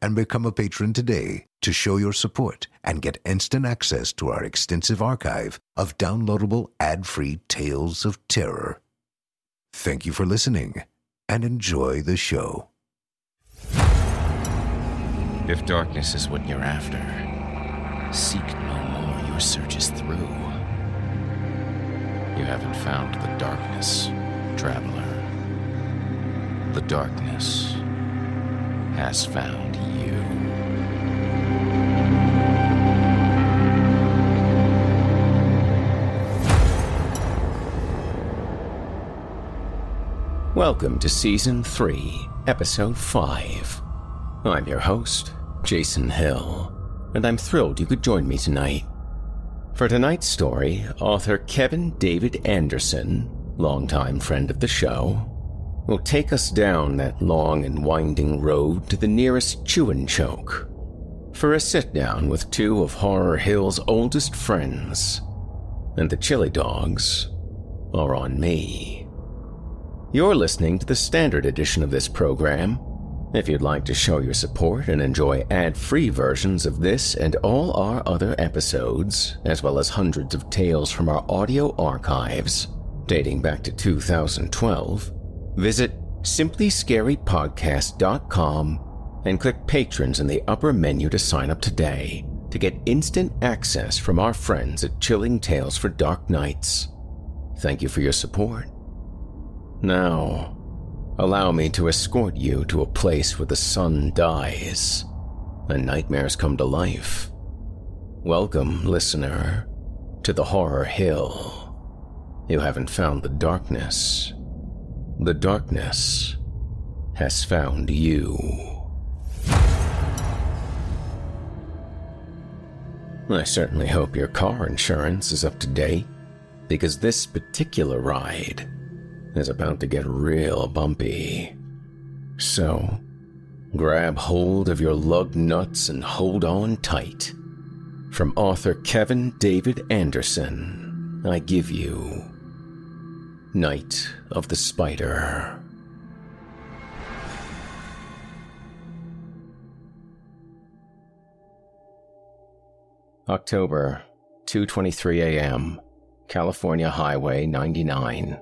and become a patron today to show your support and get instant access to our extensive archive of downloadable ad-free tales of terror. Thank you for listening and enjoy the show. If darkness is what you're after, seek no more. Your search is through. You haven't found the darkness, traveler. The darkness has found you. Welcome to Season 3, Episode 5. I'm your host, Jason Hill, and I'm thrilled you could join me tonight. For tonight's story, author Kevin David Anderson, longtime friend of the show, will take us down that long and winding road to the nearest chew and choke for a sit down with two of Horror Hill's oldest friends. And the chili dogs are on me. You're listening to the standard edition of this program. If you'd like to show your support and enjoy ad free versions of this and all our other episodes, as well as hundreds of tales from our audio archives dating back to 2012, visit simplyscarypodcast.com and click Patrons in the upper menu to sign up today to get instant access from our friends at Chilling Tales for Dark Nights. Thank you for your support. Now, allow me to escort you to a place where the sun dies and nightmares come to life. Welcome, listener, to the Horror Hill. You haven't found the darkness. The darkness has found you. I certainly hope your car insurance is up to date, because this particular ride is about to get real bumpy. So, grab hold of your lug nuts and hold on tight. From author Kevin David Anderson, I give you Night of the Spider. October, 2:23 a.m. California Highway 99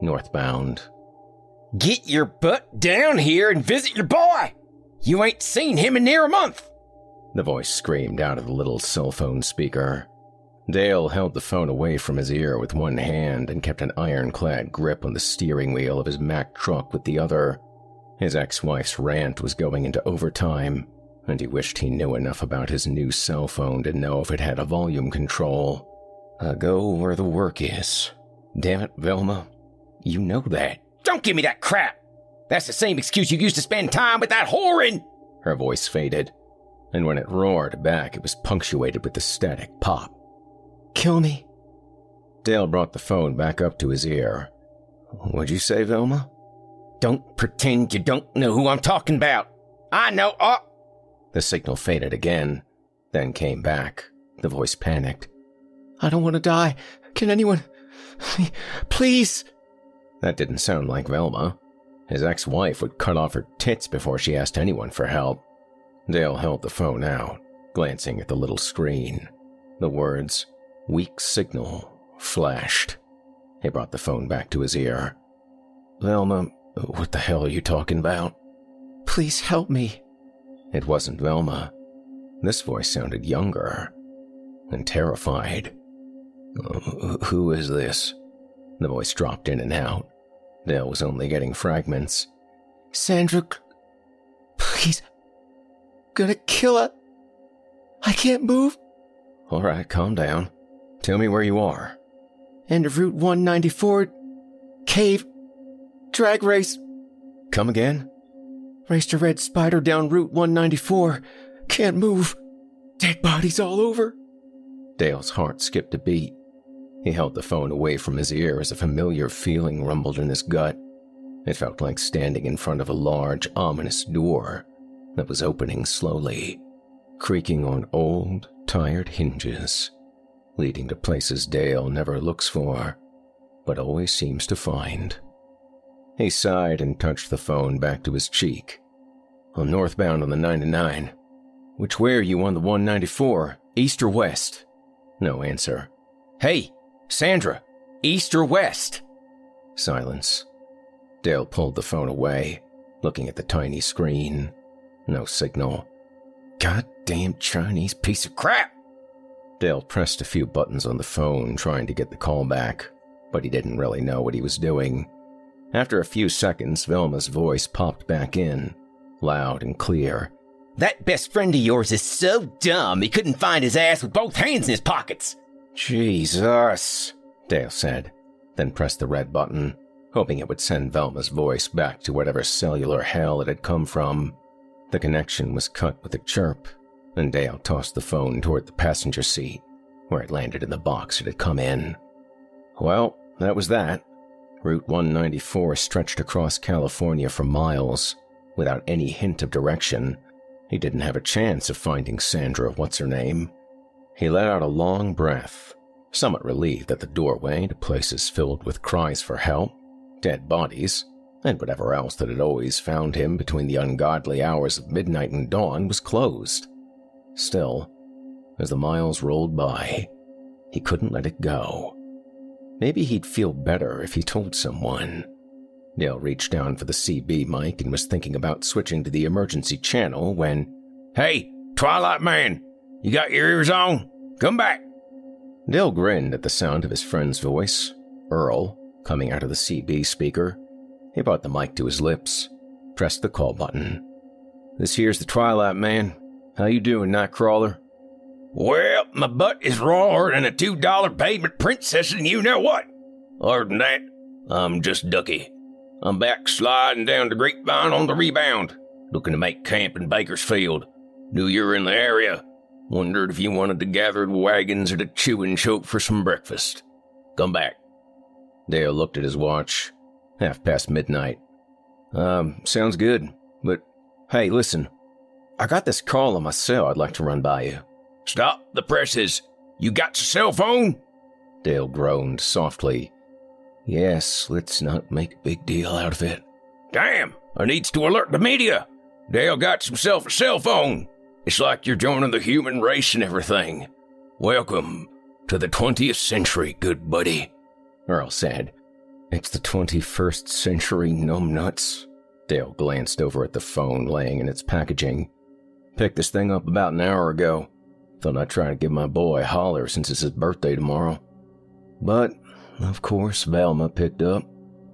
northbound. Get your butt down here and visit your boy! You ain't seen him in near a month! The voice screamed out of the little cell phone speaker. Dale held the phone away from his ear with one hand and kept an ironclad grip on the steering wheel of his Mack truck with the other. His ex wife's rant was going into overtime, and he wished he knew enough about his new cell phone to know if it had a volume control. I go where the work is. Damn it, Velma. You know that. Don't give me that crap! That's the same excuse you used to spend time with that whoring! Her voice faded, and when it roared back, it was punctuated with the static pop. Kill me. Dale brought the phone back up to his ear. What'd you say, Velma? Don't pretend you don't know who I'm talking about. I know. Oh. The signal faded again, then came back. The voice panicked. I don't want to die. Can anyone. Please. That didn't sound like Velma. His ex wife would cut off her tits before she asked anyone for help. Dale held the phone out, glancing at the little screen. The words, weak signal, flashed. He brought the phone back to his ear. Velma, what the hell are you talking about? Please help me. It wasn't Velma. This voice sounded younger and terrified. Who is this? The voice dropped in and out. Dale was only getting fragments. Sandra, please, gonna kill her. I can't move. All right, calm down. Tell me where you are. End of Route 194. Cave. Drag race. Come again? Raced a red spider down Route 194. Can't move. Dead bodies all over. Dale's heart skipped a beat. He held the phone away from his ear as a familiar feeling rumbled in his gut. It felt like standing in front of a large, ominous door that was opening slowly, creaking on old, tired hinges, leading to places Dale never looks for, but always seems to find. He sighed and touched the phone back to his cheek. I'm northbound on the 99. Which way are you on the 194, east or west? No answer. Hey, Sandra, east or west? Silence. Dale pulled the phone away, looking at the tiny screen. No signal. Goddamn Chinese piece of crap! Dale pressed a few buttons on the phone, trying to get the call back, but he didn't really know what he was doing. After a few seconds, Velma's voice popped back in, loud and clear. That best friend of yours is so dumb he couldn't find his ass with both hands in his pockets. Jesus, Dale said, then pressed the red button, hoping it would send Velma's voice back to whatever cellular hell it had come from. The connection was cut with a chirp, and Dale tossed the phone toward the passenger seat, where it landed in the box it had come in. Well, that was that. Route 194 stretched across California for miles, without any hint of direction. He didn't have a chance of finding Sandra, what's her name. He let out a long breath, somewhat relieved at the doorway to places filled with cries for help, dead bodies, and whatever else that had always found him between the ungodly hours of midnight and dawn was closed. Still, as the miles rolled by, he couldn't let it go. Maybe he'd feel better if he told someone. Dale reached down for the CB mic and was thinking about switching to the emergency channel when. Hey, Twilight Man! You got your ears on? Come back! Dale grinned at the sound of his friend's voice, Earl, coming out of the CB speaker. He brought the mic to his lips, pressed the call button. This here's the Twilight Man. How you doing, Nightcrawler? Well, my butt is rawer than a two dollar pavement princess, and you know what? Other than that, I'm just ducky. I'm back sliding down the grapevine on the rebound, looking to make camp in Bakersfield. Knew you were in the area. Wondered if you wanted to gather the wagons at a chewing choke for some breakfast. Come back. Dale looked at his watch. Half past midnight. Um, sounds good. But, hey, listen. I got this call on my cell I'd like to run by you. Stop the presses. You got your cell phone? Dale groaned softly. Yes, let's not make a big deal out of it. Damn, I needs to alert the media. Dale got himself a cell phone. It's like you're joining the human race and everything. Welcome to the 20th century, good buddy, Earl said. It's the 21st century, numbnuts. Dale glanced over at the phone laying in its packaging. Picked this thing up about an hour ago. Thought I'd try to give my boy a holler since it's his birthday tomorrow. But, of course, Velma picked up.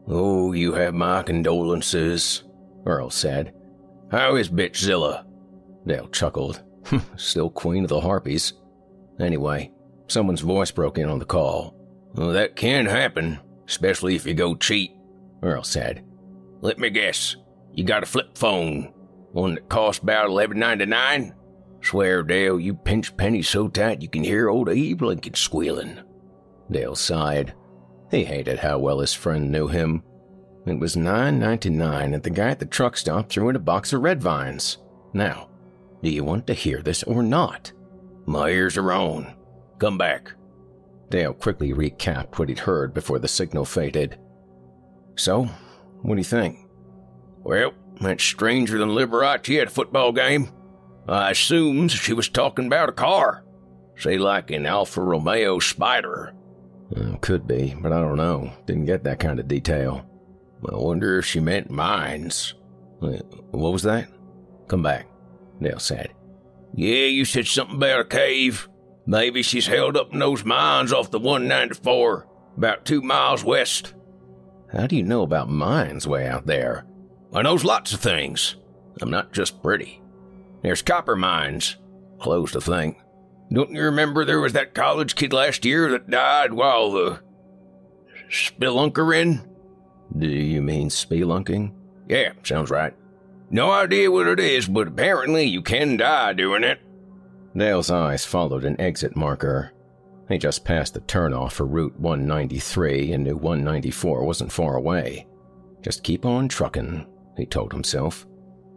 Oh, you have my condolences, Earl said. How is Bitchzilla? Dale chuckled. Still queen of the harpies. Anyway, someone's voice broke in on the call. Well, that can happen, especially if you go cheap, Earl said. Let me guess. You got a flip phone. One that cost about eleven ninety nine? Swear, Dale, you pinch pennies so tight you can hear old Abe Lincoln squealing. Dale sighed. He hated how well his friend knew him. It was nine ninety nine, and the guy at the truck stop threw in a box of red vines. Now, do you want to hear this or not? My ears are on. Come back. Dale quickly recapped what he'd heard before the signal faded. So, what do you think? Well, that's stranger than Liberace at a football game. I assumes she was talking about a car. Say, like an Alfa Romeo Spider. Uh, could be, but I don't know. Didn't get that kind of detail. I wonder if she meant mines. Uh, what was that? Come back, Dale said. Yeah, you said something about a cave. Maybe she's held up in those mines off the 194, about two miles west. How do you know about mines way out there? I knows lots of things. I'm not just pretty. There's copper mines. Close to thing. Don't you remember there was that college kid last year that died while the spelunkering? Do you mean spelunking? Yeah, sounds right. No idea what it is, but apparently you can die doing it. Dale's eyes followed an exit marker. He just passed the turnoff for Route 193 and knew 194 wasn't far away. Just keep on trucking, he told himself.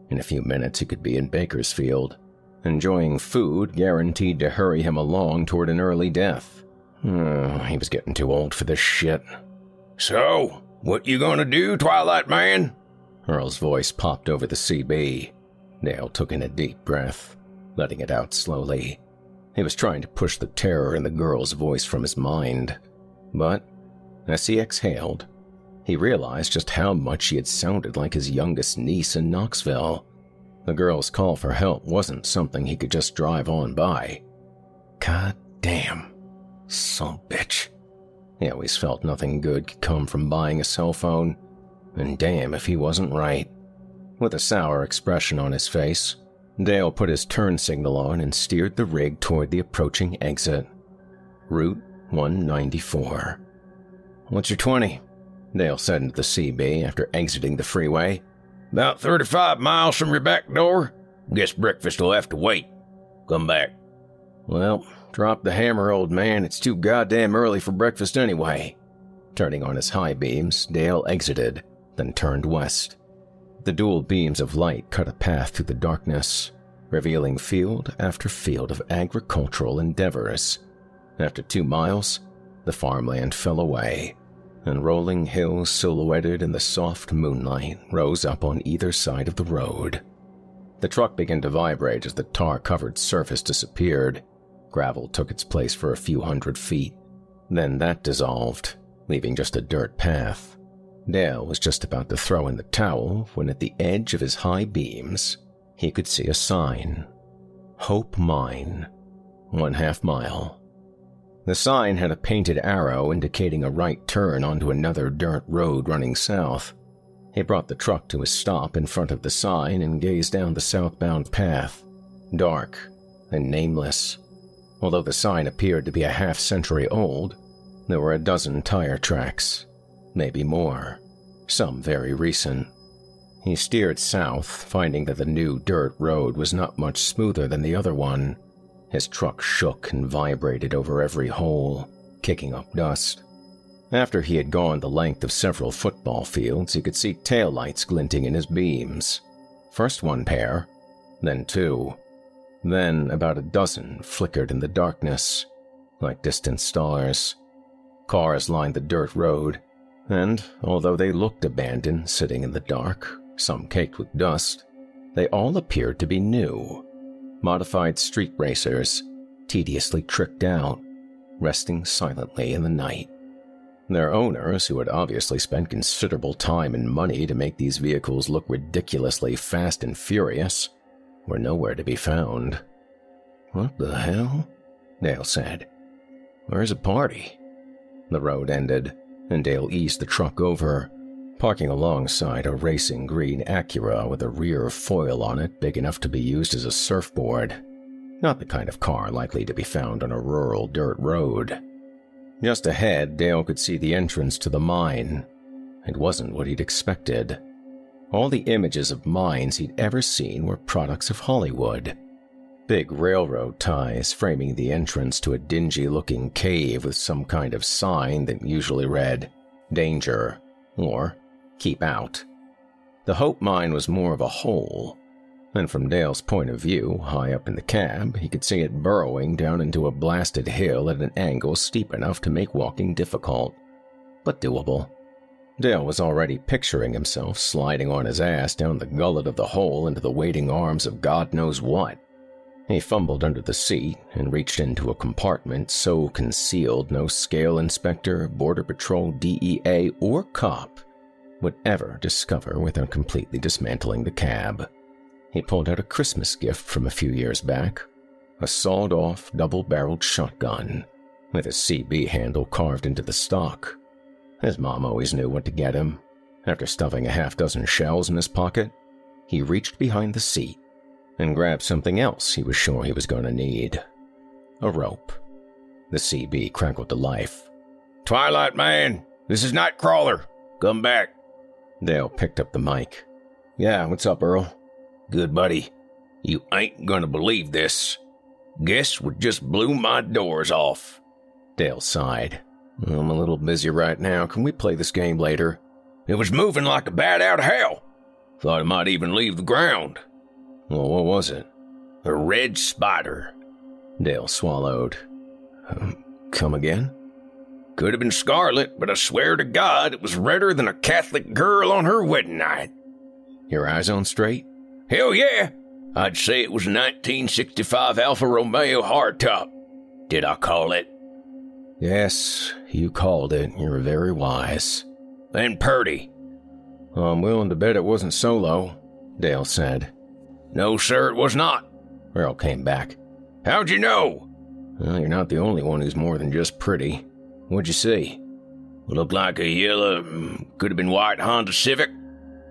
In a few minutes, he could be in Bakersfield, enjoying food guaranteed to hurry him along toward an early death. Oh, he was getting too old for this shit. So, what you gonna do, Twilight Man? Earl's voice popped over the CB. Dale took in a deep breath, letting it out slowly. He was trying to push the terror in the girl's voice from his mind. But, as he exhaled, he realized just how much she had sounded like his youngest niece in Knoxville. The girl's call for help wasn't something he could just drive on by. God damn. Some bitch. He always felt nothing good could come from buying a cell phone and damn if he wasn't right. With a sour expression on his face, Dale put his turn signal on and steered the rig toward the approaching exit. Route 194. What's your 20? Dale said into the CB after exiting the freeway. About 35 miles from your back door. Guess breakfast will have to wait. Come back. Well, drop the hammer, old man. It's too goddamn early for breakfast anyway. Turning on his high beams, Dale exited then turned west. The dual beams of light cut a path through the darkness, revealing field after field of agricultural endeavors. After two miles, the farmland fell away, and rolling hills silhouetted in the soft moonlight rose up on either side of the road. The truck began to vibrate as the tar covered surface disappeared. Gravel took its place for a few hundred feet. Then that dissolved, leaving just a dirt path. Dale was just about to throw in the towel when, at the edge of his high beams, he could see a sign Hope Mine, one half mile. The sign had a painted arrow indicating a right turn onto another dirt road running south. He brought the truck to a stop in front of the sign and gazed down the southbound path, dark and nameless. Although the sign appeared to be a half century old, there were a dozen tire tracks maybe more, some very recent. He steered south, finding that the new dirt road was not much smoother than the other one. His truck shook and vibrated over every hole, kicking up dust. After he had gone the length of several football fields, he could see taillights glinting in his beams. First one pair, then two. Then about a dozen flickered in the darkness, like distant stars. Cars lined the dirt road, and although they looked abandoned, sitting in the dark, some caked with dust, they all appeared to be new. Modified street racers, tediously tricked out, resting silently in the night. Their owners, who had obviously spent considerable time and money to make these vehicles look ridiculously fast and furious, were nowhere to be found. What the hell? Dale said. Where's a party? The road ended, and Dale eased the truck over, parking alongside a racing green Acura with a rear foil on it big enough to be used as a surfboard. Not the kind of car likely to be found on a rural dirt road. Just ahead, Dale could see the entrance to the mine. It wasn't what he'd expected. All the images of mines he'd ever seen were products of Hollywood Big railroad ties framing the entrance to a dingy looking cave with some kind of sign that usually read, Danger, or Keep Out. The Hope Mine was more of a hole, and from Dale's point of view, high up in the cab, he could see it burrowing down into a blasted hill at an angle steep enough to make walking difficult, but doable. Dale was already picturing himself sliding on his ass down the gullet of the hole into the waiting arms of God knows what. He fumbled under the seat and reached into a compartment so concealed no scale inspector, border patrol, DEA, or cop would ever discover without completely dismantling the cab. He pulled out a Christmas gift from a few years back a sawed off double barreled shotgun with a CB handle carved into the stock. His mom always knew what to get him. After stuffing a half dozen shells in his pocket, he reached behind the seat and grabbed something else he was sure he was going to need a rope. The CB crackled to life. Twilight Man, this is Nightcrawler. Come back. Dale picked up the mic. Yeah, what's up, Earl? Good buddy. You ain't gonna believe this. Guess what just blew my doors off? Dale sighed. I'm a little busy right now. Can we play this game later? It was moving like a bat out of hell. Thought it might even leave the ground. Well, what was it? A red spider. Dale swallowed. Um, come again? Could have been scarlet, but I swear to God it was redder than a Catholic girl on her wedding night. Your eyes on straight? Hell yeah! I'd say it was a 1965 Alfa Romeo hardtop. Did I call it? Yes, you called it. You're very wise. And Purdy. I'm willing to bet it wasn't Solo, Dale said. No, sir, it was not. Earl came back. How'd you know? Well, you're not the only one who's more than just pretty. What'd you see? Looked like a yellow, could have been white Honda Civic.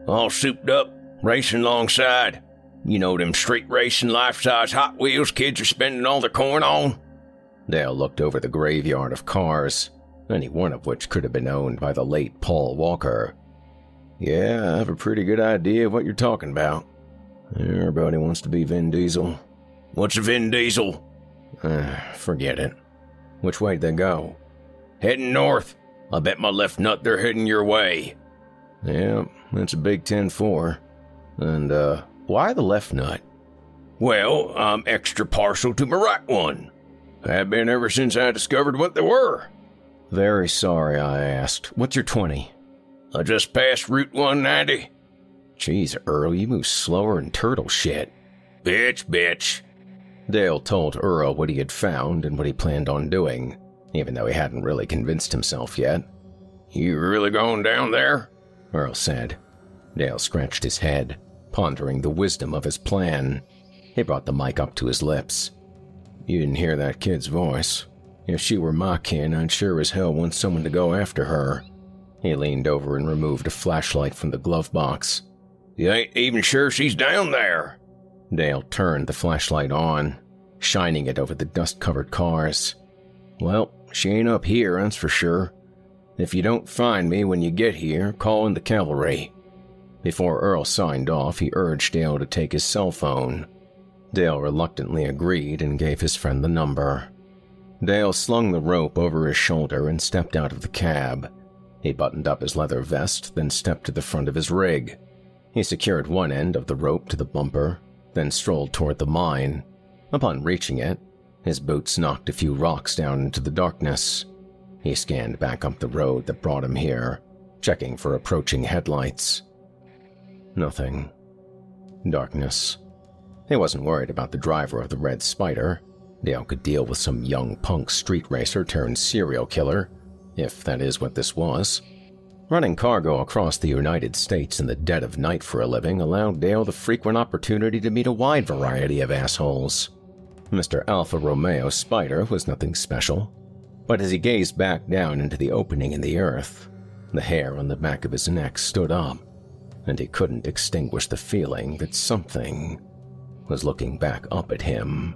All souped up, racing alongside. You know them street racing life size Hot Wheels kids are spending all their corn on? Dale looked over the graveyard of cars, any one of which could have been owned by the late Paul Walker. Yeah, I have a pretty good idea of what you're talking about. Everybody wants to be Vin Diesel. What's a Vin Diesel? Uh, forget it. Which way'd they go? Heading north. I bet my left nut they're heading your way. Yeah, that's a big 10 4. And, uh, why the left nut? Well, I'm extra partial to my right one. I've been ever since I discovered what they were. Very sorry I asked. What's your 20? I just passed Route 190. Jeez, Earl, you move slower than turtle shit. Bitch, bitch. Dale told Earl what he had found and what he planned on doing, even though he hadn't really convinced himself yet. You really going down there? Earl said. Dale scratched his head pondering the wisdom of his plan. He brought the mic up to his lips. You didn't hear that kid's voice. If she were my kin, I'd sure as hell want someone to go after her. He leaned over and removed a flashlight from the glove box. You ain't even sure she's down there. Dale turned the flashlight on, shining it over the dust covered cars. Well, she ain't up here, that's for sure. If you don't find me when you get here, call in the cavalry. Before Earl signed off, he urged Dale to take his cell phone. Dale reluctantly agreed and gave his friend the number. Dale slung the rope over his shoulder and stepped out of the cab. He buttoned up his leather vest, then stepped to the front of his rig. He secured one end of the rope to the bumper, then strolled toward the mine. Upon reaching it, his boots knocked a few rocks down into the darkness. He scanned back up the road that brought him here, checking for approaching headlights. Nothing. Darkness. He wasn't worried about the driver of the Red Spider. Dale could deal with some young punk street racer turned serial killer, if that is what this was. Running cargo across the United States in the dead of night for a living allowed Dale the frequent opportunity to meet a wide variety of assholes. Mr. Alfa Romeo Spider was nothing special, but as he gazed back down into the opening in the earth, the hair on the back of his neck stood up and he couldn't extinguish the feeling that something was looking back up at him.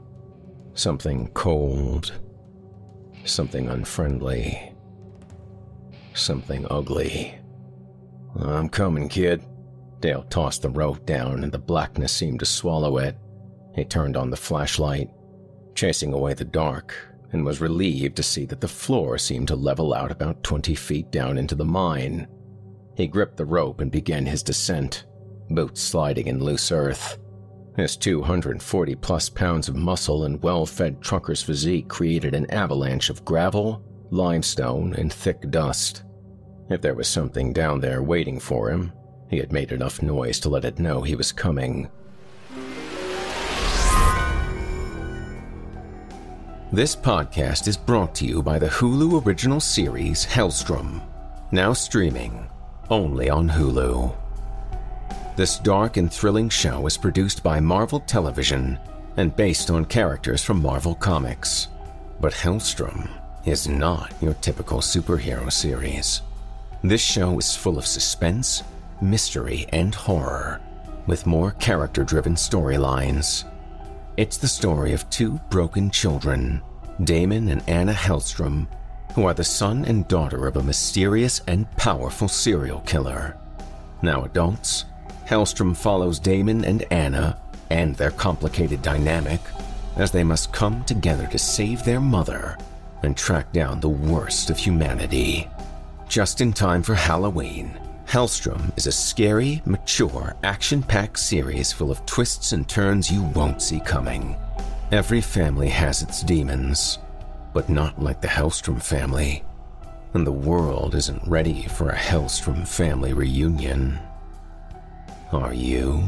Something cold, something unfriendly, something ugly. I'm coming, kid. Dale tossed the rope down, and the blackness seemed to swallow it. He turned on the flashlight, chasing away the dark, and was relieved to see that the floor seemed to level out about 20 feet down into the mine. He gripped the rope and began his descent, boots sliding in loose earth. His 240 plus pounds of muscle and well fed trucker's physique created an avalanche of gravel, limestone, and thick dust. If there was something down there waiting for him, he had made enough noise to let it know he was coming. This podcast is brought to you by the Hulu original series Helstrom, now streaming only on Hulu. This dark and thrilling show is produced by Marvel Television and based on characters from Marvel Comics. But Helstrom is not your typical superhero series. This show is full of suspense, mystery, and horror, with more character driven storylines. It's the story of two broken children, Damon and Anna Helstrom, who are the son and daughter of a mysterious and powerful serial killer. Now, adults, Helstrom follows Damon and Anna and their complicated dynamic as they must come together to save their mother and track down the worst of humanity. Just in time for Halloween, Helstrom is a scary, mature, action packed series full of twists and turns you won't see coming. Every family has its demons, but not like the Helstrom family. And the world isn't ready for a Helstrom family reunion. Are you?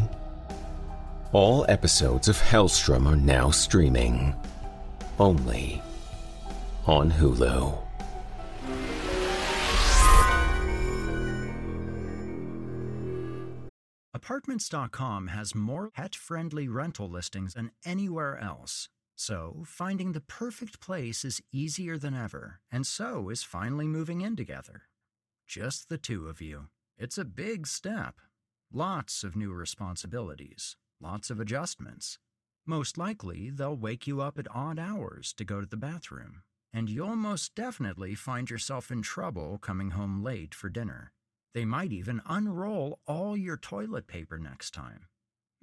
All episodes of Helstrom are now streaming. Only on Hulu. Apartments.com has more pet friendly rental listings than anywhere else. So, finding the perfect place is easier than ever, and so is finally moving in together. Just the two of you. It's a big step. Lots of new responsibilities, lots of adjustments. Most likely, they'll wake you up at odd hours to go to the bathroom, and you'll most definitely find yourself in trouble coming home late for dinner. They might even unroll all your toilet paper next time.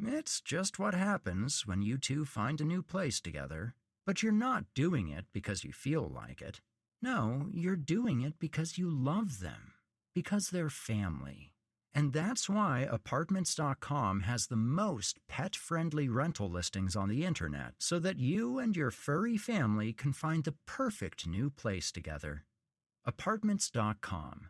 It's just what happens when you two find a new place together. But you're not doing it because you feel like it. No, you're doing it because you love them, because they're family. And that's why Apartments.com has the most pet friendly rental listings on the internet so that you and your furry family can find the perfect new place together. Apartments.com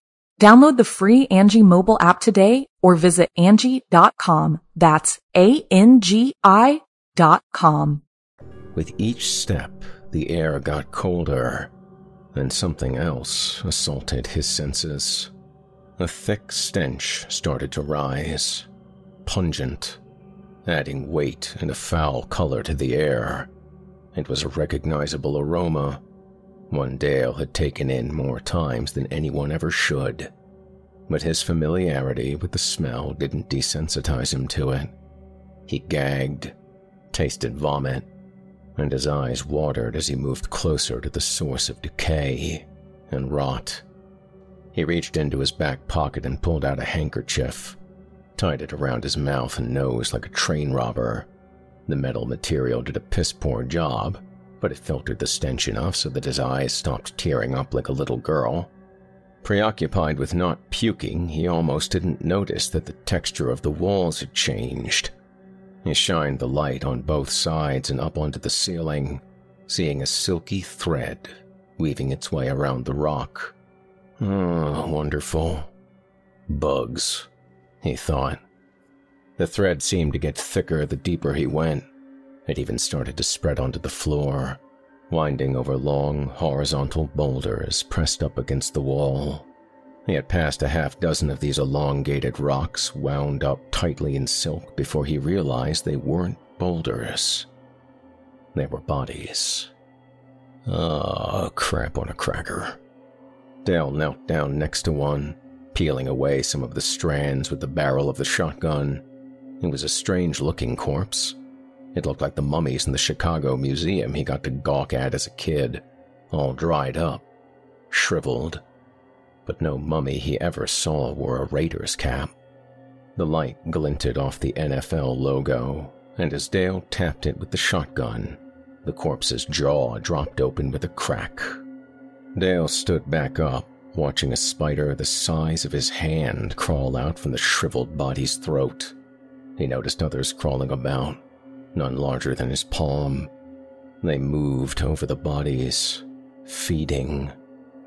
Download the free Angi mobile app today or visit Angi.com. That's A-N-G-I dot com. With each step, the air got colder, and something else assaulted his senses. A thick stench started to rise, pungent, adding weight and a foul color to the air. It was a recognizable aroma one Dale had taken in more times than anyone ever should. But his familiarity with the smell didn't desensitize him to it. He gagged, tasted vomit, and his eyes watered as he moved closer to the source of decay and rot. He reached into his back pocket and pulled out a handkerchief, tied it around his mouth and nose like a train robber. The metal material did a piss poor job, but it filtered the stench enough so that his eyes stopped tearing up like a little girl. Preoccupied with not puking, he almost didn't notice that the texture of the walls had changed. He shined the light on both sides and up onto the ceiling, seeing a silky thread weaving its way around the rock. Oh, wonderful. Bugs, he thought. The thread seemed to get thicker the deeper he went. It even started to spread onto the floor, winding over long, horizontal boulders pressed up against the wall. He had passed a half dozen of these elongated rocks wound up tightly in silk before he realized they weren't boulders. They were bodies. Ah, oh, crap on a cracker. Dale knelt down next to one, peeling away some of the strands with the barrel of the shotgun. It was a strange looking corpse. It looked like the mummies in the Chicago Museum he got to gawk at as a kid, all dried up, shriveled. But no mummy he ever saw wore a Raiders cap. The light glinted off the NFL logo, and as Dale tapped it with the shotgun, the corpse's jaw dropped open with a crack. Dale stood back up, watching a spider the size of his hand crawl out from the shriveled body's throat. He noticed others crawling about, none larger than his palm. They moved over the bodies, feeding,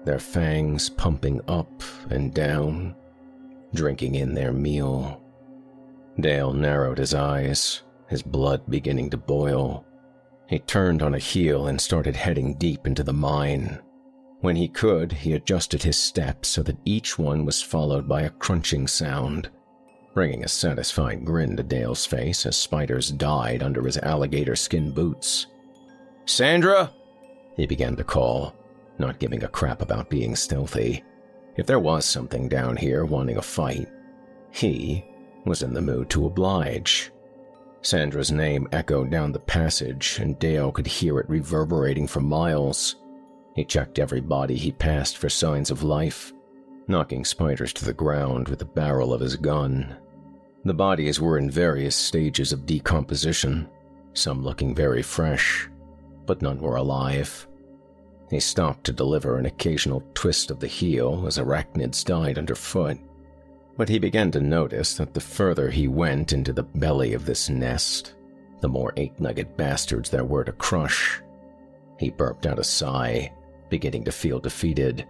their fangs pumping up and down, drinking in their meal. Dale narrowed his eyes, his blood beginning to boil. He turned on a heel and started heading deep into the mine. When he could, he adjusted his steps so that each one was followed by a crunching sound, bringing a satisfied grin to Dale's face as spiders died under his alligator skin boots. Sandra? He began to call, not giving a crap about being stealthy. If there was something down here wanting a fight, he was in the mood to oblige. Sandra's name echoed down the passage, and Dale could hear it reverberating for miles. He checked every body he passed for signs of life, knocking spiders to the ground with the barrel of his gun. The bodies were in various stages of decomposition, some looking very fresh, but none were alive. He stopped to deliver an occasional twist of the heel as arachnids died underfoot. But he began to notice that the further he went into the belly of this nest, the more eight legged bastards there were to crush. He burped out a sigh, beginning to feel defeated.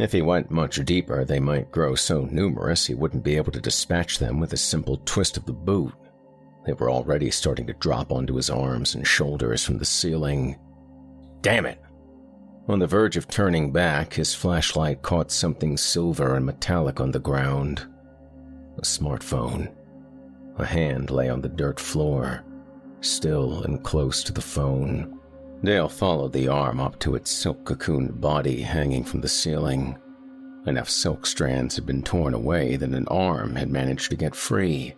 If he went much deeper, they might grow so numerous he wouldn't be able to dispatch them with a simple twist of the boot. They were already starting to drop onto his arms and shoulders from the ceiling. Damn it! On the verge of turning back, his flashlight caught something silver and metallic on the ground. A smartphone. A hand lay on the dirt floor, still and close to the phone. Dale followed the arm up to its silk cocooned body hanging from the ceiling. Enough silk strands had been torn away that an arm had managed to get free.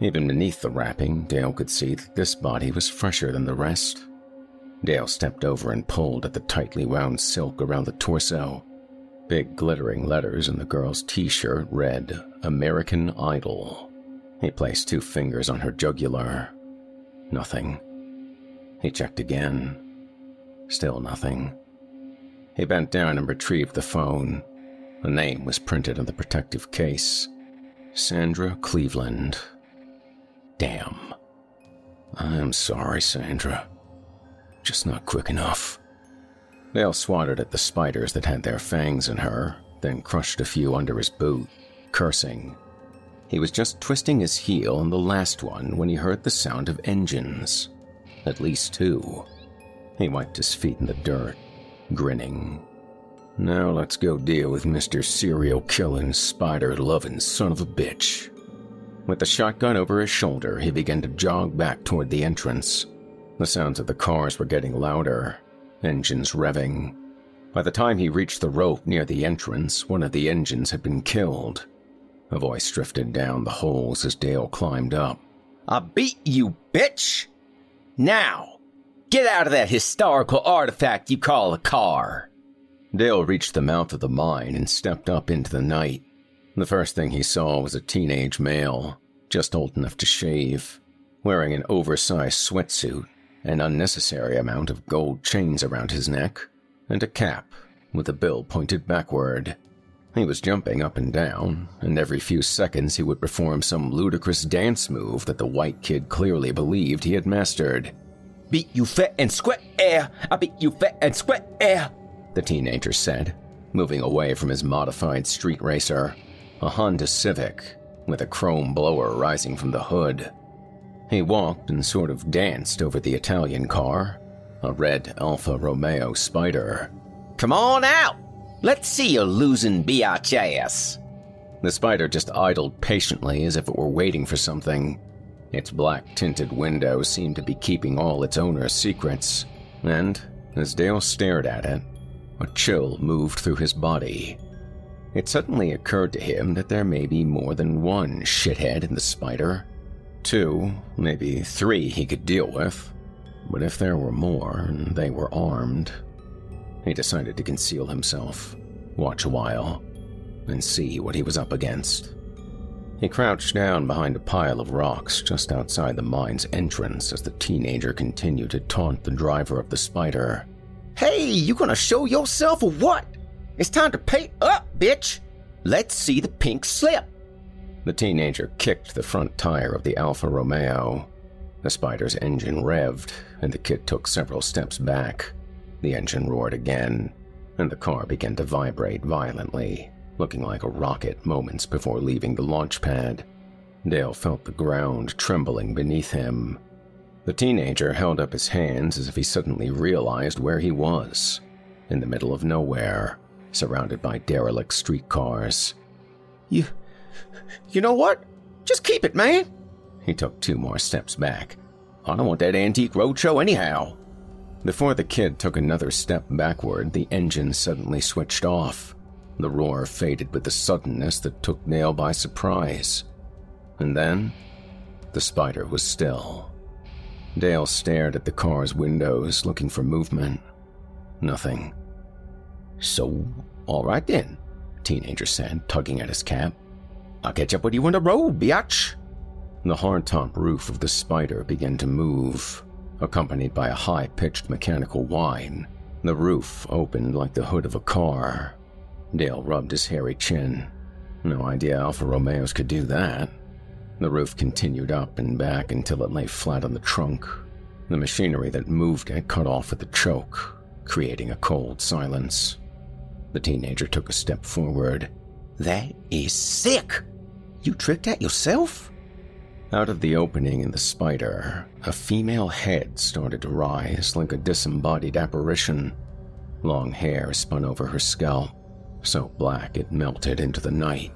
Even beneath the wrapping, Dale could see that this body was fresher than the rest. Dale stepped over and pulled at the tightly wound silk around the torso. Big glittering letters in the girl's t shirt read, American Idol. He placed two fingers on her jugular. Nothing. He checked again. Still nothing. He bent down and retrieved the phone. A name was printed on the protective case Sandra Cleveland. Damn. I'm sorry, Sandra just not quick enough. Dale swatted at the spiders that had their fangs in her, then crushed a few under his boot, cursing. He was just twisting his heel on the last one when he heard the sound of engines. At least two. He wiped his feet in the dirt, grinning. Now let's go deal with Mr. Serial Killing, Spider Loving Son of a Bitch. With the shotgun over his shoulder, he began to jog back toward the entrance, the sounds of the cars were getting louder, engines revving. By the time he reached the rope near the entrance, one of the engines had been killed. A voice drifted down the holes as Dale climbed up. I beat you, bitch! Now, get out of that historical artifact you call a car! Dale reached the mouth of the mine and stepped up into the night. The first thing he saw was a teenage male, just old enough to shave, wearing an oversized sweatsuit an unnecessary amount of gold chains around his neck, and a cap with the bill pointed backward. He was jumping up and down, and every few seconds he would perform some ludicrous dance move that the white kid clearly believed he had mastered. Beat you fat and square air! I beat you fat and square air! The teenager said, moving away from his modified street racer, a Honda Civic, with a chrome blower rising from the hood. He walked and sort of danced over the Italian car, a red Alfa Romeo Spider. Come on out! Let's see your losing biatch ass. The spider just idled patiently as if it were waiting for something. Its black tinted windows seemed to be keeping all its owner's secrets, and as Dale stared at it, a chill moved through his body. It suddenly occurred to him that there may be more than one shithead in the spider. Two, maybe three he could deal with. But if there were more, and they were armed, he decided to conceal himself, watch a while, and see what he was up against. He crouched down behind a pile of rocks just outside the mine's entrance as the teenager continued to taunt the driver of the spider. Hey, you gonna show yourself or what? It's time to pay up, bitch! Let's see the pink slip. The teenager kicked the front tire of the Alfa Romeo. The spider's engine revved, and the kid took several steps back. The engine roared again, and the car began to vibrate violently, looking like a rocket moments before leaving the launch pad. Dale felt the ground trembling beneath him. The teenager held up his hands as if he suddenly realized where he was in the middle of nowhere, surrounded by derelict streetcars. You. You know what? Just keep it, man. He took two more steps back. I don't want that antique roadshow anyhow. Before the kid took another step backward, the engine suddenly switched off. The roar faded with a suddenness that took Dale by surprise. And then, the spider was still. Dale stared at the car's windows, looking for movement. Nothing. So, all right then, teenager said, tugging at his cap. I'll catch up with you on the road, biatch. The hardtop roof of the spider began to move, accompanied by a high pitched mechanical whine. The roof opened like the hood of a car. Dale rubbed his hairy chin. No idea Alfa Romeos could do that. The roof continued up and back until it lay flat on the trunk. The machinery that moved it cut off at the choke, creating a cold silence. The teenager took a step forward. That is sick! You tricked that yourself? Out of the opening in the spider, a female head started to rise like a disembodied apparition. Long hair spun over her scalp, so black it melted into the night.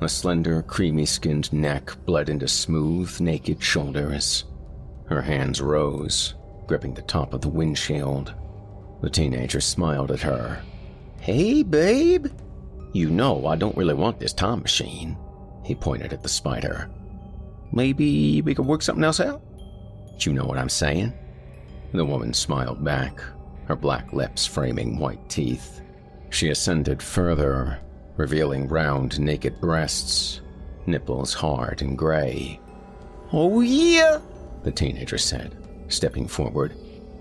A slender, creamy skinned neck bled into smooth, naked shoulders. Her hands rose, gripping the top of the windshield. The teenager smiled at her. Hey, babe. You know I don't really want this time machine. He pointed at the spider. Maybe we could work something else out? You know what I'm saying? The woman smiled back, her black lips framing white teeth. She ascended further, revealing round, naked breasts, nipples hard and gray. Oh, yeah, the teenager said, stepping forward.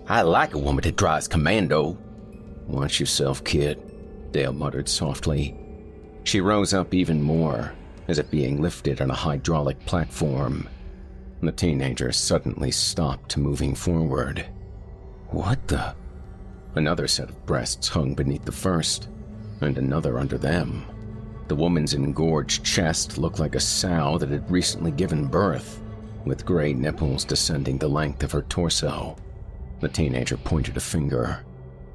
I like a woman that drives commando. Watch yourself, kid, Dale muttered softly. She rose up even more, as if being lifted on a hydraulic platform. The teenager suddenly stopped moving forward. What the? Another set of breasts hung beneath the first, and another under them. The woman's engorged chest looked like a sow that had recently given birth, with gray nipples descending the length of her torso. The teenager pointed a finger.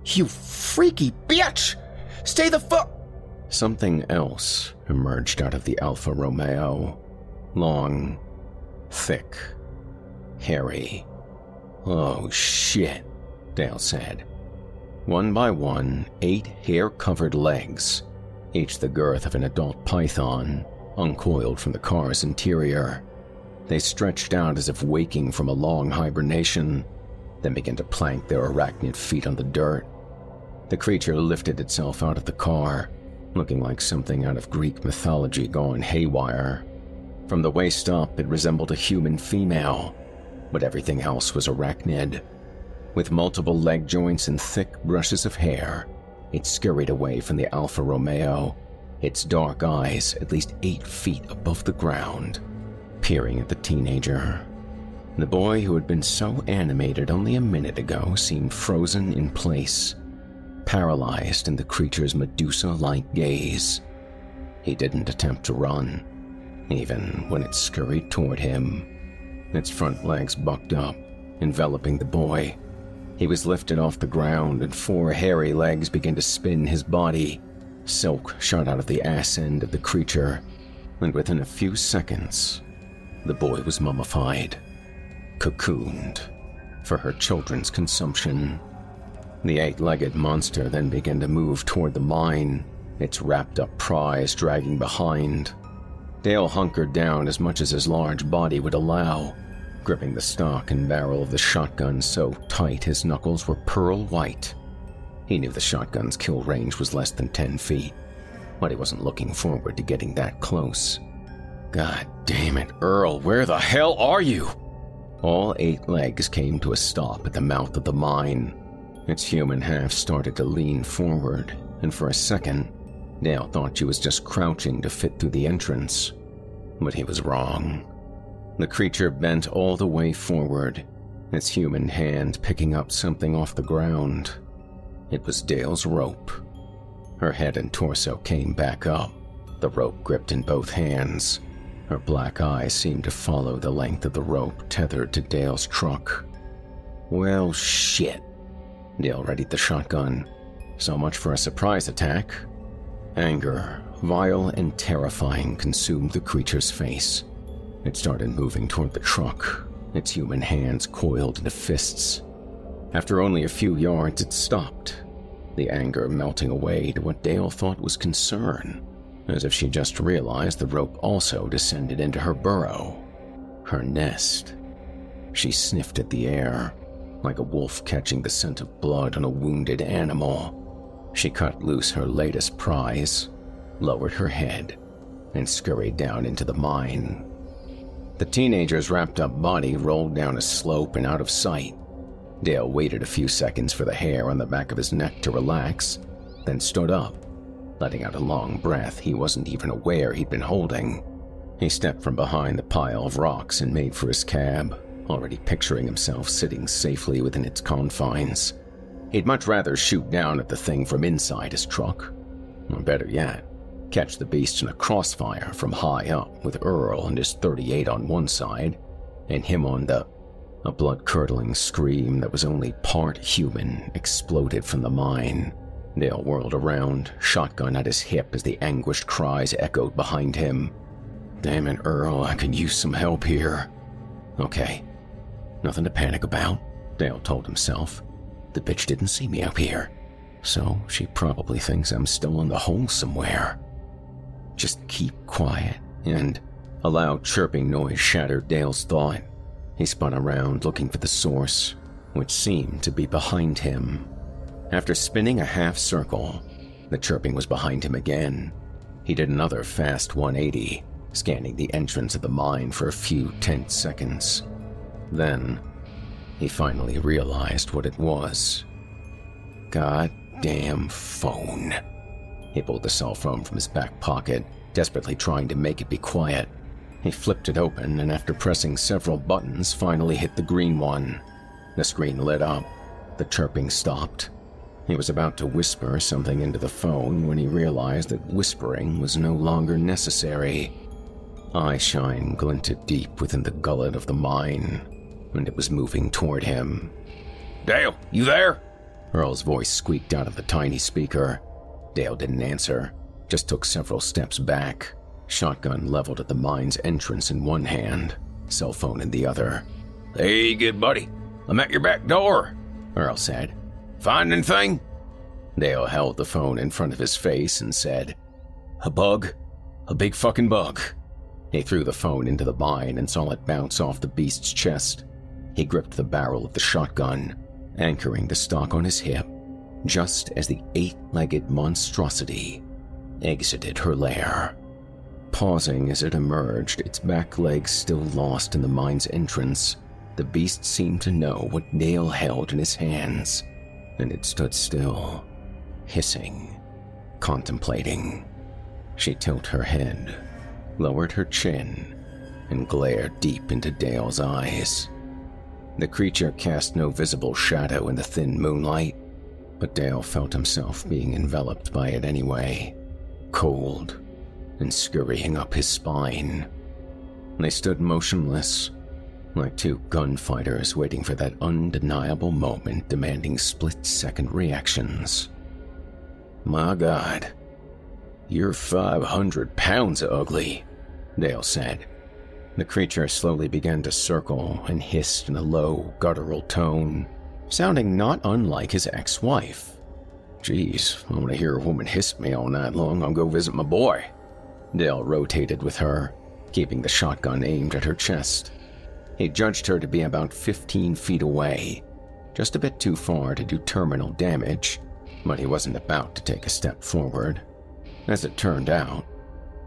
You freaky bitch! Stay the fuck! Something else emerged out of the Alfa Romeo. Long, thick, hairy. Oh shit, Dale said. One by one, eight hair covered legs, each the girth of an adult python, uncoiled from the car's interior. They stretched out as if waking from a long hibernation, then began to plank their arachnid feet on the dirt. The creature lifted itself out of the car looking like something out of Greek mythology gone haywire. From the waist up, it resembled a human female, but everything else was arachnid. With multiple leg joints and thick brushes of hair, it scurried away from the Alfa Romeo, its dark eyes at least eight feet above the ground, peering at the teenager. The boy who had been so animated only a minute ago seemed frozen in place paralyzed in the creature's Medusa like gaze. He didn't attempt to run, even when it scurried toward him. Its front legs bucked up, enveloping the boy. He was lifted off the ground, and four hairy legs began to spin his body, Silk shot out of the ass end of the creature, and within a few seconds, the boy was mummified, cocooned for her children's consumption. The eight legged monster then began to move toward the mine, its wrapped up prize dragging behind. Dale hunkered down as much as his large body would allow, gripping the stock and barrel of the shotgun so tight his knuckles were pearl white. He knew the shotgun's kill range was less than 10 feet, but he wasn't looking forward to getting that close. God damn it, Earl, where the hell are you? All eight legs came to a stop at the mouth of the mine. Its human half started to lean forward, and for a second, Dale thought she was just crouching to fit through the entrance. But he was wrong. The creature bent all the way forward, its human hand picking up something off the ground. It was Dale's rope. Her head and torso came back up, the rope gripped in both hands. Her black eyes seemed to follow the length of the rope tethered to Dale's truck. Well, shit. Dale readied the shotgun. So much for a surprise attack. Anger, vile and terrifying, consumed the creature's face. It started moving toward the truck, its human hands coiled into fists. After only a few yards, it stopped, the anger melting away to what Dale thought was concern, as if she just realized the rope also descended into her burrow, her nest. She sniffed at the air, like a wolf catching the scent of blood on a wounded animal. She cut loose her latest prize, lowered her head, and scurried down into the mine. The teenager's wrapped up body rolled down a slope and out of sight, Dale waited a few seconds for the hair on the back of his neck to relax, then stood up, letting out a long breath he wasn't even aware he'd been holding. He stepped from behind the pile of rocks and made for his cab, already picturing himself sitting safely within its confines. He'd much rather shoot down at the thing from inside his truck, or better yet, catch the beast in a crossfire from high up with Earl and his 38 on one side, and him on the a blood curdling scream that was only part human exploded from the mine. Dale whirled around, shotgun at his hip as the anguished cries echoed behind him. Damn it, Earl, I could use some help here. Okay, nothing to panic about, Dale told himself. The bitch didn't see me up here, so she probably thinks I'm still in the hole somewhere. Just keep quiet, and a loud chirping noise shattered Dale's thought. He spun around looking for the source, which seemed to be behind him. After spinning a half circle, the chirping was behind him again. He did another fast 180, scanning the entrance of the mine for a few tense seconds. Then, he finally realized what it was. Goddamn phone. He pulled the cell phone from his back pocket, desperately trying to make it be quiet. He flipped it open and, after pressing several buttons, finally hit the green one. The screen lit up. The chirping stopped. He was about to whisper something into the phone when he realized that whispering was no longer necessary. Eyeshine glinted deep within the gullet of the mine, and it was moving toward him. Dale, you there? Earl's voice squeaked out of the tiny speaker. Dale didn't answer, just took several steps back shotgun leveled at the mine's entrance in one hand, cell phone in the other. Hey, good buddy. I'm at your back door, Earl said. Find anything? Dale held the phone in front of his face and said, A bug. A big fucking bug. He threw the phone into the mine and saw it bounce off the beast's chest. He gripped the barrel of the shotgun, anchoring the stock on his hip, just as the eight legged monstrosity exited her lair. Pausing as it emerged, its back legs still lost in the mine's entrance, the beast seemed to know what Dale held in his hands, and it stood still, hissing, contemplating. She tilted her head, lowered her chin, and glared deep into Dale's eyes. The creature cast no visible shadow in the thin moonlight, but Dale felt himself being enveloped by it anyway, cold and scurrying up his spine. They stood motionless, like two gunfighters waiting for that undeniable moment demanding split second reactions. My God, You're 500 pounds ugly, Dale said. The creature slowly began to circle and hissed in a low, guttural tone, sounding not unlike his ex wife. Geez, I want to hear a woman hiss me all night long. I'll go visit my boy. Dale rotated with her, keeping the shotgun aimed at her chest. He judged her to be about 15 feet away, just a bit too far to do terminal damage, but he wasn't about to take a step forward. As it turned out,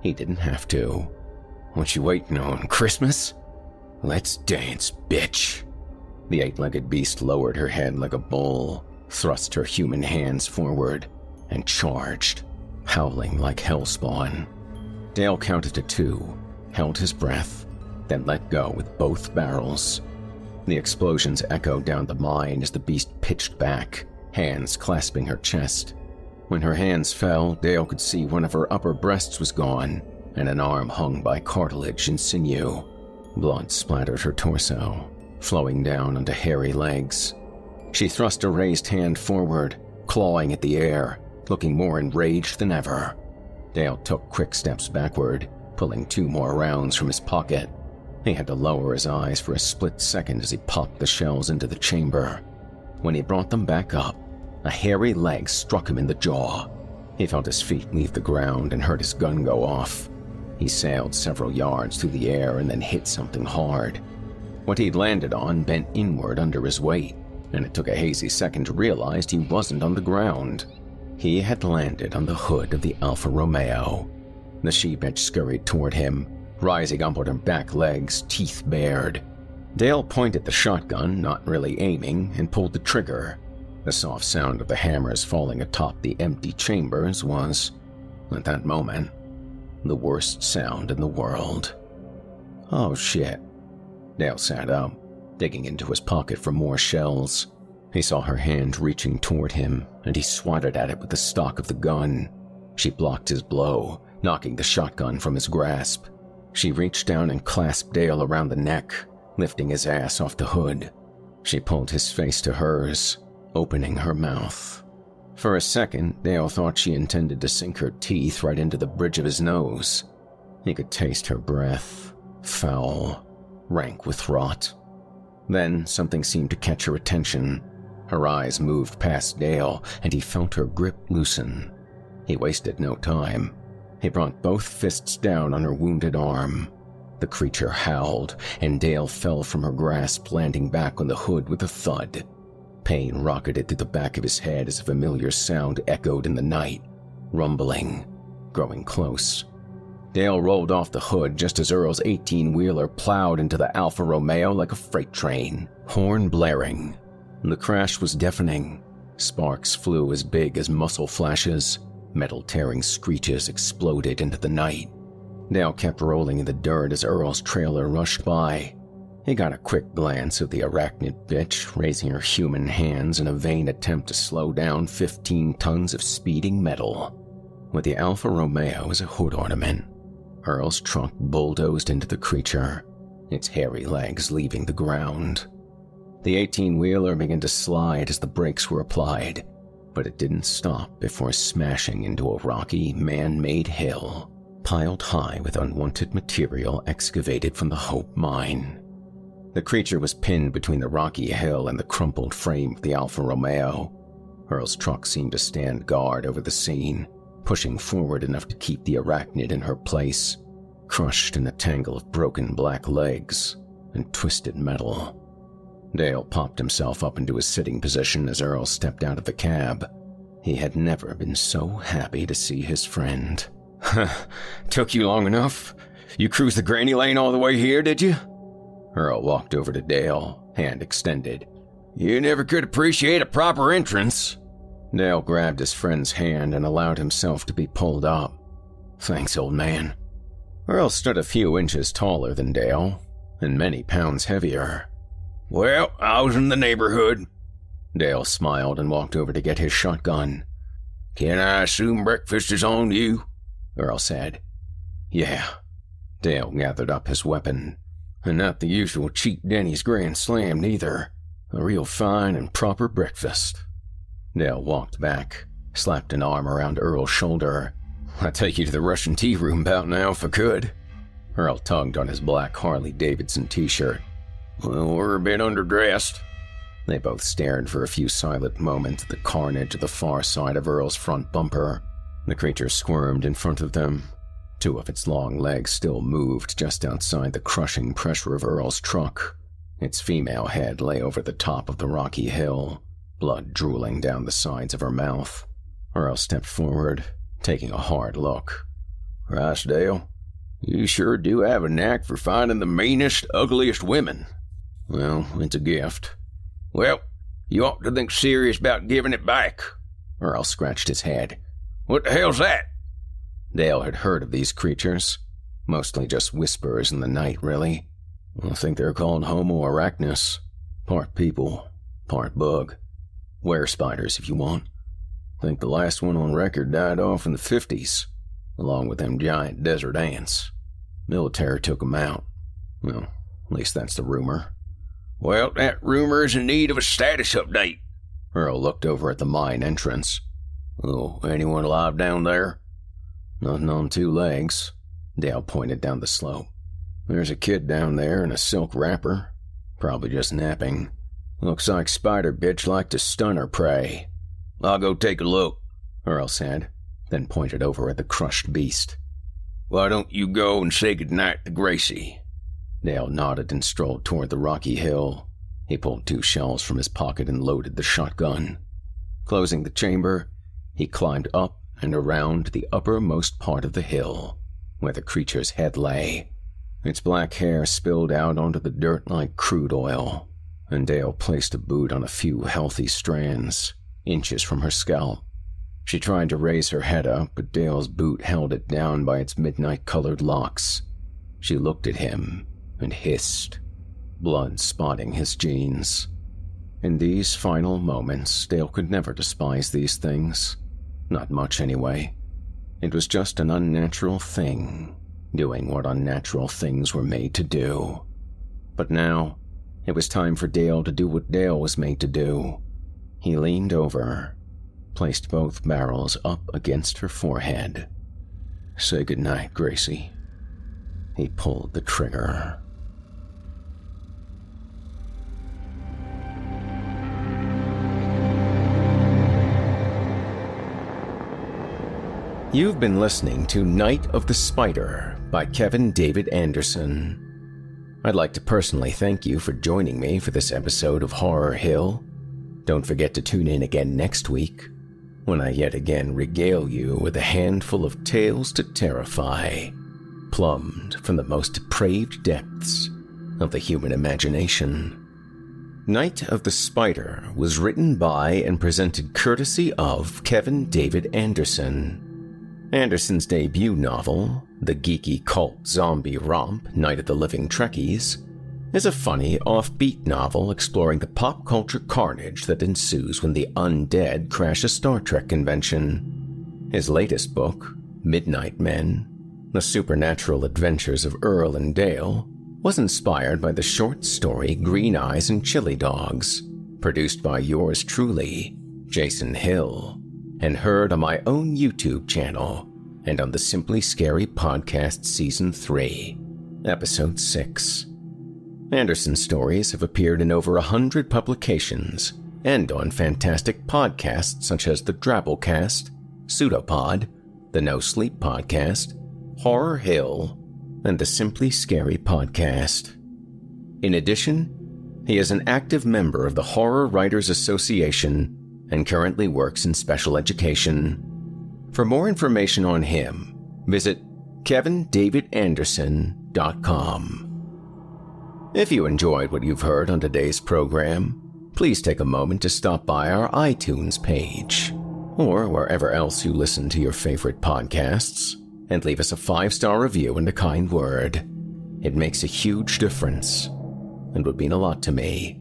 he didn't have to. What you waiting on, Christmas? Let's dance, bitch. The eight legged beast lowered her head like a bull, thrust her human hands forward, and charged, howling like hellspawn. Dale counted to two, held his breath, then let go with both barrels. The explosions echoed down the mine as the beast pitched back, hands clasping her chest. When her hands fell, Dale could see one of her upper breasts was gone, and an arm hung by cartilage and sinew. Blood splattered her torso, flowing down onto hairy legs. She thrust a raised hand forward, clawing at the air, looking more enraged than ever. Dale took quick steps backward, pulling two more rounds from his pocket. He had to lower his eyes for a split second as he popped the shells into the chamber. When he brought them back up, a hairy leg struck him in the jaw. He felt his feet leave the ground and heard his gun go off. He sailed several yards through the air and then hit something hard. What he'd landed on bent inward under his weight, and it took a hazy second to realize he wasn't on the ground. He had landed on the hood of the Alfa Romeo. The she bitch scurried toward him, rising up on her back legs, teeth bared. Dale pointed the shotgun, not really aiming, and pulled the trigger. The soft sound of the hammers falling atop the empty chambers was, at that moment, the worst sound in the world. Oh shit. Dale sat up, digging into his pocket for more shells. He saw her hand reaching toward him, and he swatted at it with the stock of the gun. She blocked his blow, knocking the shotgun from his grasp. She reached down and clasped Dale around the neck, lifting his ass off the hood. She pulled his face to hers, opening her mouth. For a second, Dale thought she intended to sink her teeth right into the bridge of his nose. He could taste her breath, foul, rank with rot. Then something seemed to catch her attention. Her eyes moved past Dale, and he felt her grip loosen. He wasted no time. He brought both fists down on her wounded arm. The creature howled, and Dale fell from her grasp, landing back on the hood with a thud. Pain rocketed through the back of his head as a familiar sound echoed in the night, rumbling, growing close. Dale rolled off the hood just as Earl's 18 wheeler plowed into the Alfa Romeo like a freight train, horn blaring. The crash was deafening. Sparks flew as big as muscle flashes. Metal tearing screeches exploded into the night. Dale kept rolling in the dirt as Earl's trailer rushed by. He got a quick glance at the arachnid bitch raising her human hands in a vain attempt to slow down 15 tons of speeding metal. With the Alfa Romeo as a hood ornament, Earl's trunk bulldozed into the creature, its hairy legs leaving the ground. The 18 wheeler began to slide as the brakes were applied, but it didn't stop before smashing into a rocky, man made hill, piled high with unwanted material excavated from the Hope mine. The creature was pinned between the rocky hill and the crumpled frame of the Alfa Romeo. Earl's truck seemed to stand guard over the scene, pushing forward enough to keep the arachnid in her place, crushed in a tangle of broken black legs and twisted metal. Dale popped himself up into his sitting position as Earl stepped out of the cab. He had never been so happy to see his friend. Took you long enough? You cruised the granny lane all the way here, did you? Earl walked over to Dale, hand extended. You never could appreciate a proper entrance. Dale grabbed his friend's hand and allowed himself to be pulled up. Thanks, old man. Earl stood a few inches taller than Dale, and many pounds heavier. Well, I was in the neighborhood. Dale smiled and walked over to get his shotgun. Can I assume breakfast is on you? Earl said. Yeah. Dale gathered up his weapon. And not the usual cheap Denny's Grand Slam, neither. A real fine and proper breakfast. Dale walked back, slapped an arm around Earl's shoulder, I'd take you to the Russian tea room about now if I could. Earl tugged on his black Harley Davidson t shirt. Well, we're a bit underdressed. They both stared for a few silent moments at the carnage at the far side of Earl's front bumper. The creature squirmed in front of them. Two of its long legs still moved just outside the crushing pressure of Earl's truck. Its female head lay over the top of the rocky hill, blood drooling down the sides of her mouth. Earl stepped forward, taking a hard look. Dale, you sure do have a knack for finding the meanest, ugliest women. Well, it's a gift. Well, you ought to think serious about giving it back. Earl scratched his head. What the hell's that? Dale had heard of these creatures. Mostly just whispers in the night, really. I think they're called Homo arachnus. Part people, part bug. Were spiders, if you want. Think the last one on record died off in the 50s, along with them giant desert ants. Military took them out. Well, at least that's the rumor. Well, that rumor is in need of a status update. Earl looked over at the mine entrance. Oh, anyone alive down there? Nothing on two legs. Dale pointed down the slope. There's a kid down there in a silk wrapper. Probably just napping. Looks like Spider Bitch like to stun her prey. I'll go take a look, Earl said, then pointed over at the crushed beast. Why don't you go and say goodnight to Gracie? Dale nodded and strolled toward the rocky hill. He pulled two shells from his pocket and loaded the shotgun. Closing the chamber, he climbed up and around the uppermost part of the hill, where the creature's head lay. Its black hair spilled out onto the dirt like crude oil, and Dale placed a boot on a few healthy strands, inches from her scalp. She tried to raise her head up, but Dale's boot held it down by its midnight colored locks. She looked at him and hissed, blood spotting his jeans. In these final moments, Dale could never despise these things. Not much, anyway. It was just an unnatural thing, doing what unnatural things were made to do. But now, it was time for Dale to do what Dale was made to do. He leaned over, placed both barrels up against her forehead. Say goodnight, Gracie. He pulled the trigger. You've been listening to Night of the Spider by Kevin David Anderson. I'd like to personally thank you for joining me for this episode of Horror Hill. Don't forget to tune in again next week when I yet again regale you with a handful of tales to terrify, plumbed from the most depraved depths of the human imagination. Night of the Spider was written by and presented courtesy of Kevin David Anderson. Anderson's debut novel, the geeky cult zombie romp Night of the Living Trekkies, is a funny, offbeat novel exploring the pop culture carnage that ensues when the undead crash a Star Trek convention. His latest book, Midnight Men The Supernatural Adventures of Earl and Dale, was inspired by the short story Green Eyes and Chili Dogs, produced by yours truly, Jason Hill and heard on my own YouTube channel and on the Simply Scary Podcast Season 3, Episode 6. Anderson's stories have appeared in over a hundred publications and on fantastic podcasts such as the Drabblecast, Pseudopod, the No Sleep Podcast, Horror Hill, and the Simply Scary Podcast. In addition, he is an active member of the Horror Writers Association and currently works in special education. For more information on him, visit kevindavidanderson.com. If you enjoyed what you've heard on today's program, please take a moment to stop by our iTunes page or wherever else you listen to your favorite podcasts and leave us a five star review and a kind word. It makes a huge difference and would mean a lot to me.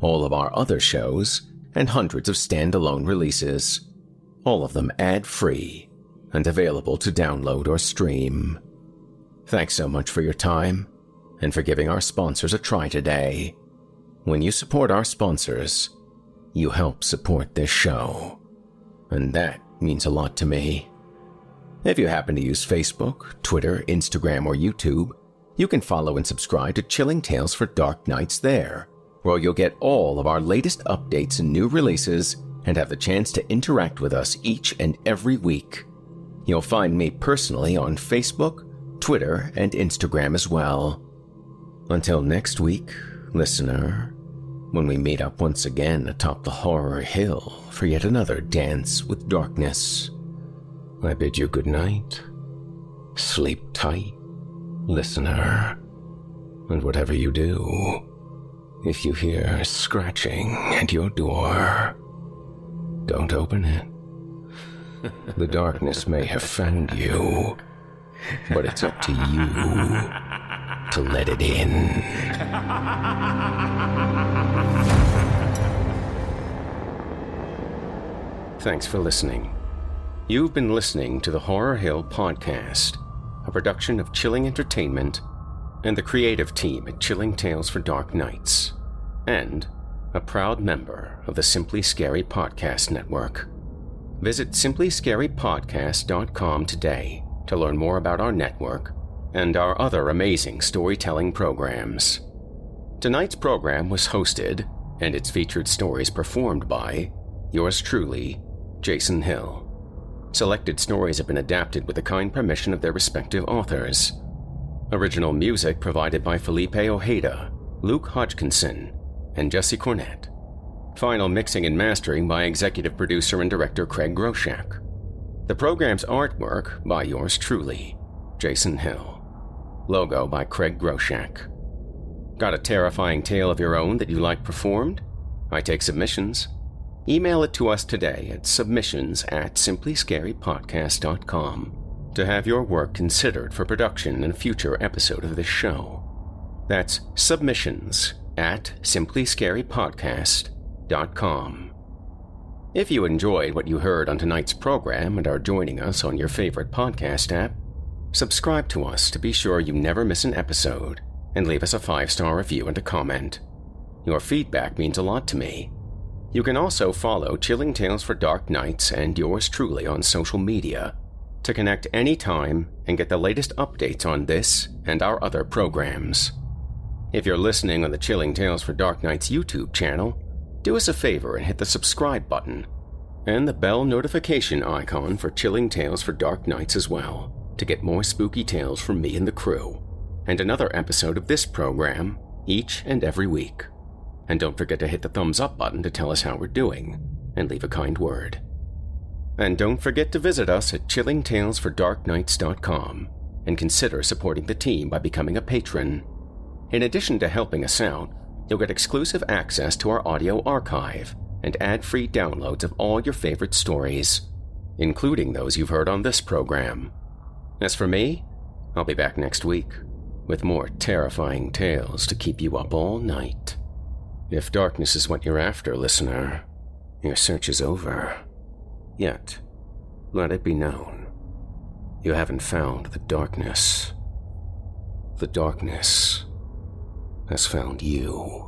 all of our other shows, and hundreds of standalone releases, all of them ad free and available to download or stream. Thanks so much for your time and for giving our sponsors a try today. When you support our sponsors, you help support this show. And that means a lot to me. If you happen to use Facebook, Twitter, Instagram, or YouTube, you can follow and subscribe to Chilling Tales for Dark Nights there, where you'll get all of our latest updates and new releases and have the chance to interact with us each and every week. You'll find me personally on Facebook, Twitter, and Instagram as well. Until next week, listener, when we meet up once again atop the horror hill for yet another dance with darkness, I bid you good night. Sleep tight, listener. And whatever you do, if you hear scratching at your door, don't open it. The darkness may have found you, but it's up to you to let it in. Thanks for listening. You've been listening to the Horror Hill Podcast, a production of Chilling Entertainment and the creative team at Chilling Tales for Dark Nights, and a proud member of the Simply Scary Podcast Network. Visit simplyscarypodcast.com today to learn more about our network and our other amazing storytelling programs. Tonight's program was hosted and its featured stories performed by yours truly, Jason Hill. Selected stories have been adapted with the kind permission of their respective authors. Original music provided by Felipe Ojeda, Luke Hodgkinson, and Jesse Cornett. Final mixing and mastering by executive producer and director Craig Groshek. The program's artwork by yours truly, Jason Hill. Logo by Craig Groshek. Got a terrifying tale of your own that you like performed? I take submissions. Email it to us today at submissions at simplyscarypodcast.com to have your work considered for production in a future episode of this show. That's submissions at simplyscarypodcast.com. If you enjoyed what you heard on tonight's program and are joining us on your favorite podcast app, subscribe to us to be sure you never miss an episode and leave us a five star review and a comment. Your feedback means a lot to me you can also follow Chilling Tales for Dark Nights and yours truly on social media to connect anytime and get the latest updates on this and our other programs. If you're listening on the Chilling Tales for Dark Nights YouTube channel, do us a favor and hit the subscribe button and the bell notification icon for Chilling Tales for Dark Nights as well to get more spooky tales from me and the crew, and another episode of this program each and every week. And don't forget to hit the thumbs up button to tell us how we're doing, and leave a kind word. And don't forget to visit us at chillingtalesfordarknights.com and consider supporting the team by becoming a patron. In addition to helping us out, you'll get exclusive access to our audio archive and ad free downloads of all your favorite stories, including those you've heard on this program. As for me, I'll be back next week with more terrifying tales to keep you up all night. If darkness is what you're after, listener, your search is over. Yet, let it be known, you haven't found the darkness. The darkness has found you.